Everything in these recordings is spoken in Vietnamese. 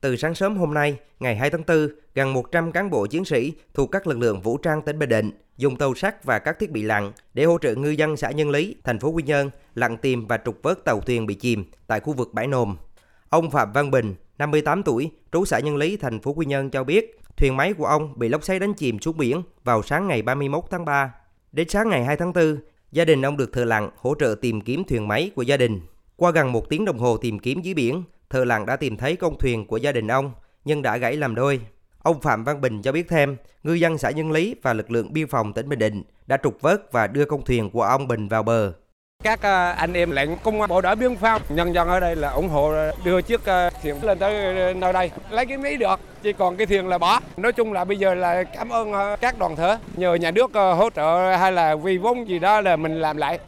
Từ sáng sớm hôm nay, ngày 2 tháng 4, gần 100 cán bộ chiến sĩ thuộc các lực lượng vũ trang tỉnh Bình Định dùng tàu sắt và các thiết bị lặn để hỗ trợ ngư dân xã Nhân Lý, thành phố Quy Nhơn lặn tìm và trục vớt tàu thuyền bị chìm tại khu vực bãi nồm. Ông Phạm Văn Bình, 58 tuổi, trú xã Nhân Lý, thành phố Quy Nhơn cho biết, thuyền máy của ông bị lốc xoáy đánh chìm xuống biển vào sáng ngày 31 tháng 3. Đến sáng ngày 2 tháng 4, gia đình ông được thợ lặn hỗ trợ tìm kiếm thuyền máy của gia đình. Qua gần một tiếng đồng hồ tìm kiếm dưới biển, thợ lặn đã tìm thấy con thuyền của gia đình ông, nhưng đã gãy làm đôi. Ông Phạm Văn Bình cho biết thêm, ngư dân xã Nhân Lý và lực lượng biên phòng tỉnh Bình Định đã trục vớt và đưa con thuyền của ông Bình vào bờ. Các à, anh em lãnh công bộ đội biên phòng, nhân dân ở đây là ủng hộ đưa chiếc à, thuyền lên tới nơi đây, lấy cái máy được, chỉ còn cái thuyền là bỏ. Nói chung là bây giờ là cảm ơn à, các đoàn thể, nhờ nhà nước hỗ trợ hay là vì vốn gì đó là mình làm lại.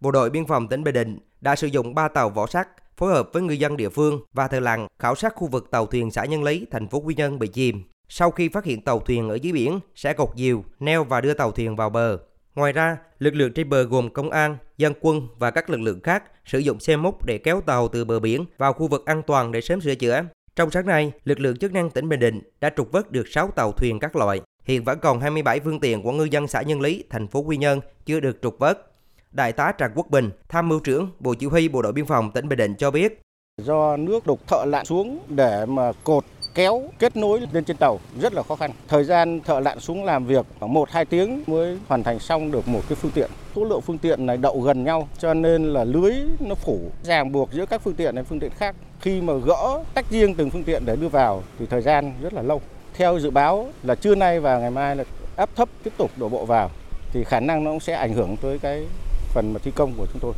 Bộ đội biên phòng tỉnh Bình Định đã sử dụng 3 tàu vỏ sắt phối hợp với người dân địa phương và thợ lặn khảo sát khu vực tàu thuyền xã Nhân Lý, thành phố Quy Nhơn bị chìm. Sau khi phát hiện tàu thuyền ở dưới biển, sẽ cột diều, neo và đưa tàu thuyền vào bờ. Ngoài ra, lực lượng trên bờ gồm công an, dân quân và các lực lượng khác sử dụng xe múc để kéo tàu từ bờ biển vào khu vực an toàn để sớm sửa chữa. Trong sáng nay, lực lượng chức năng tỉnh Bình Định đã trục vớt được 6 tàu thuyền các loại. Hiện vẫn còn 27 phương tiện của ngư dân xã Nhân Lý, thành phố Quy Nhơn chưa được trục vớt. Đại tá Trần Quốc Bình, tham mưu trưởng Bộ Chỉ huy Bộ đội Biên phòng tỉnh Bình Định cho biết. Do nước đục thợ lặn xuống để mà cột kéo kết nối lên trên tàu rất là khó khăn. Thời gian thợ lặn xuống làm việc khoảng 1-2 tiếng mới hoàn thành xong được một cái phương tiện. Số lượng phương tiện này đậu gần nhau cho nên là lưới nó phủ ràng buộc giữa các phương tiện này phương tiện khác. Khi mà gỡ tách riêng từng phương tiện để đưa vào thì thời gian rất là lâu. Theo dự báo là trưa nay và ngày mai là áp thấp tiếp tục đổ bộ vào thì khả năng nó cũng sẽ ảnh hưởng tới cái phần mà thi công của chúng tôi.